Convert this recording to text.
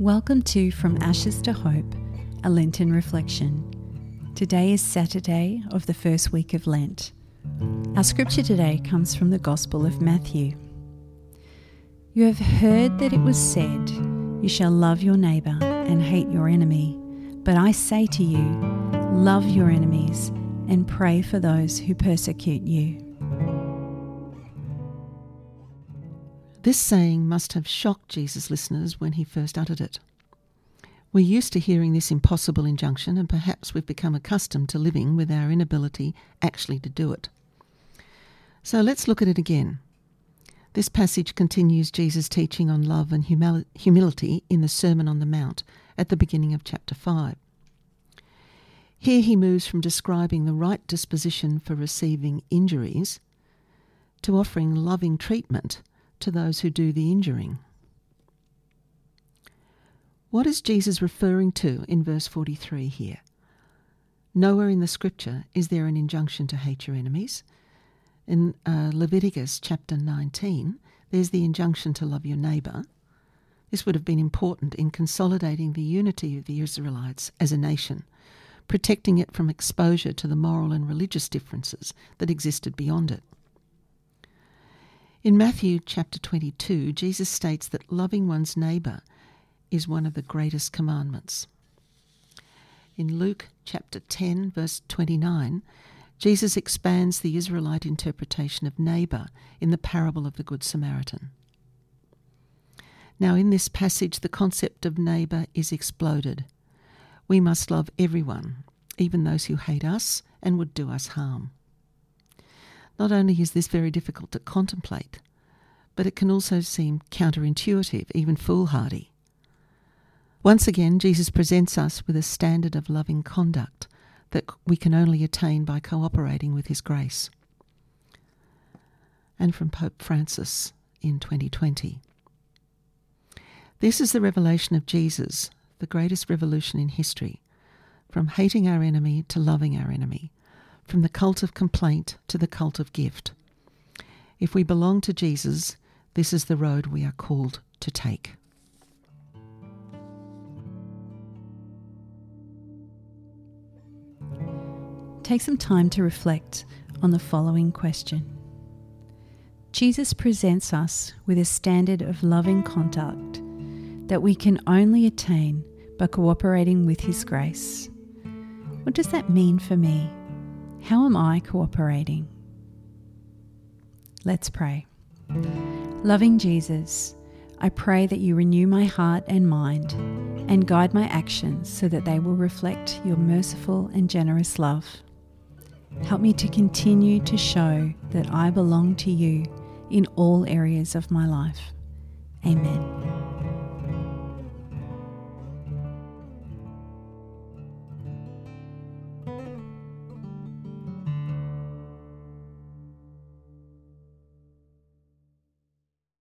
Welcome to From Ashes to Hope, a Lenten reflection. Today is Saturday of the first week of Lent. Our scripture today comes from the Gospel of Matthew. You have heard that it was said, You shall love your neighbour and hate your enemy. But I say to you, love your enemies and pray for those who persecute you. This saying must have shocked Jesus' listeners when he first uttered it. We're used to hearing this impossible injunction, and perhaps we've become accustomed to living with our inability actually to do it. So let's look at it again. This passage continues Jesus' teaching on love and humility in the Sermon on the Mount at the beginning of chapter 5. Here he moves from describing the right disposition for receiving injuries to offering loving treatment to those who do the injuring. What is Jesus referring to in verse 43 here? Nowhere in the scripture is there an injunction to hate your enemies. In uh, Leviticus chapter 19, there's the injunction to love your neighbour. This would have been important in consolidating the unity of the Israelites as a nation, protecting it from exposure to the moral and religious differences that existed beyond it. In Matthew chapter 22, Jesus states that loving one's neighbour is one of the greatest commandments. In Luke chapter 10, verse 29, Jesus expands the Israelite interpretation of neighbour in the parable of the Good Samaritan. Now, in this passage, the concept of neighbour is exploded. We must love everyone, even those who hate us and would do us harm. Not only is this very difficult to contemplate, but it can also seem counterintuitive, even foolhardy. Once again, Jesus presents us with a standard of loving conduct that we can only attain by cooperating with His grace. And from Pope Francis in 2020. This is the revelation of Jesus, the greatest revolution in history, from hating our enemy to loving our enemy, from the cult of complaint to the cult of gift. If we belong to Jesus, this is the road we are called to take. Take some time to reflect on the following question. Jesus presents us with a standard of loving conduct that we can only attain by cooperating with His grace. What does that mean for me? How am I cooperating? Let's pray. Loving Jesus, I pray that you renew my heart and mind and guide my actions so that they will reflect your merciful and generous love. Help me to continue to show that I belong to you in all areas of my life. Amen.